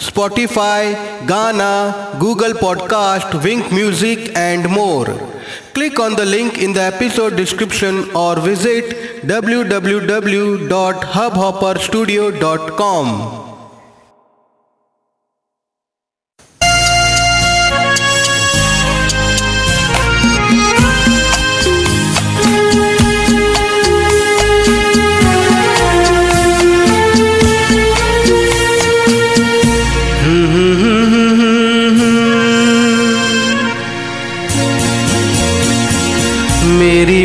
Spotify, Ghana, Google Podcast, Wink Music, and more. Click on the link in the episode description or visit www.hubhopperstudio.com.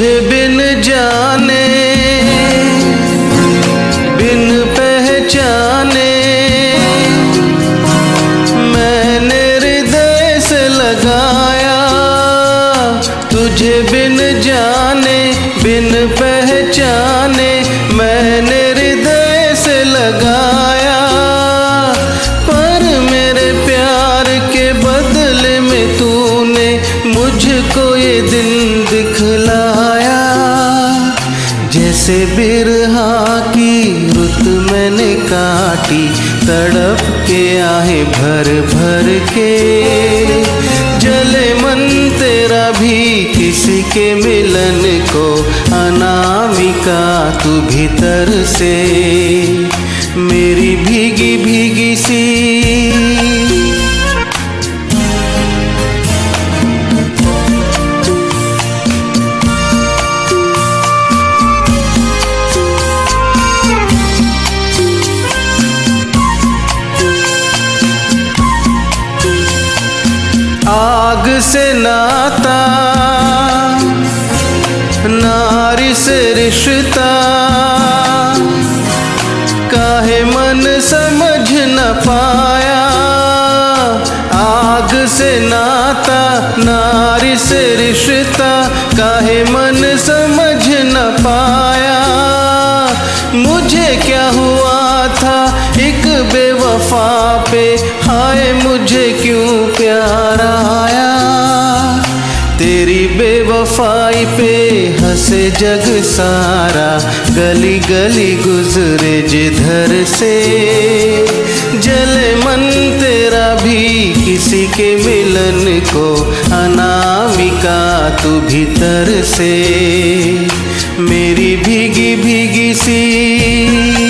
तुझे बिन जाने, बिन पहचाने, मैंने हृदय से लगाया तुझे बिन जाने, बिन पहचाने, मैंने हृदय से लगाया। पर मेरे प्यार के बदले में तूने मुझको ये जैसे बिरहा की रुत मैंने काटी, तड़प के आहे भर भर के। जले मन तेरा भी किसी के मिलन को, अनामिका तू भीतर से। मेरी भीगी भीगी सी से नाता नारी से रिश्ता पे हंसे जग सारा, गली गली गुजरे जिधर से। जले मन तेरा भी किसी के मिलन को, अनामिका तू भीतर से। मेरी भीगी भीगी सी।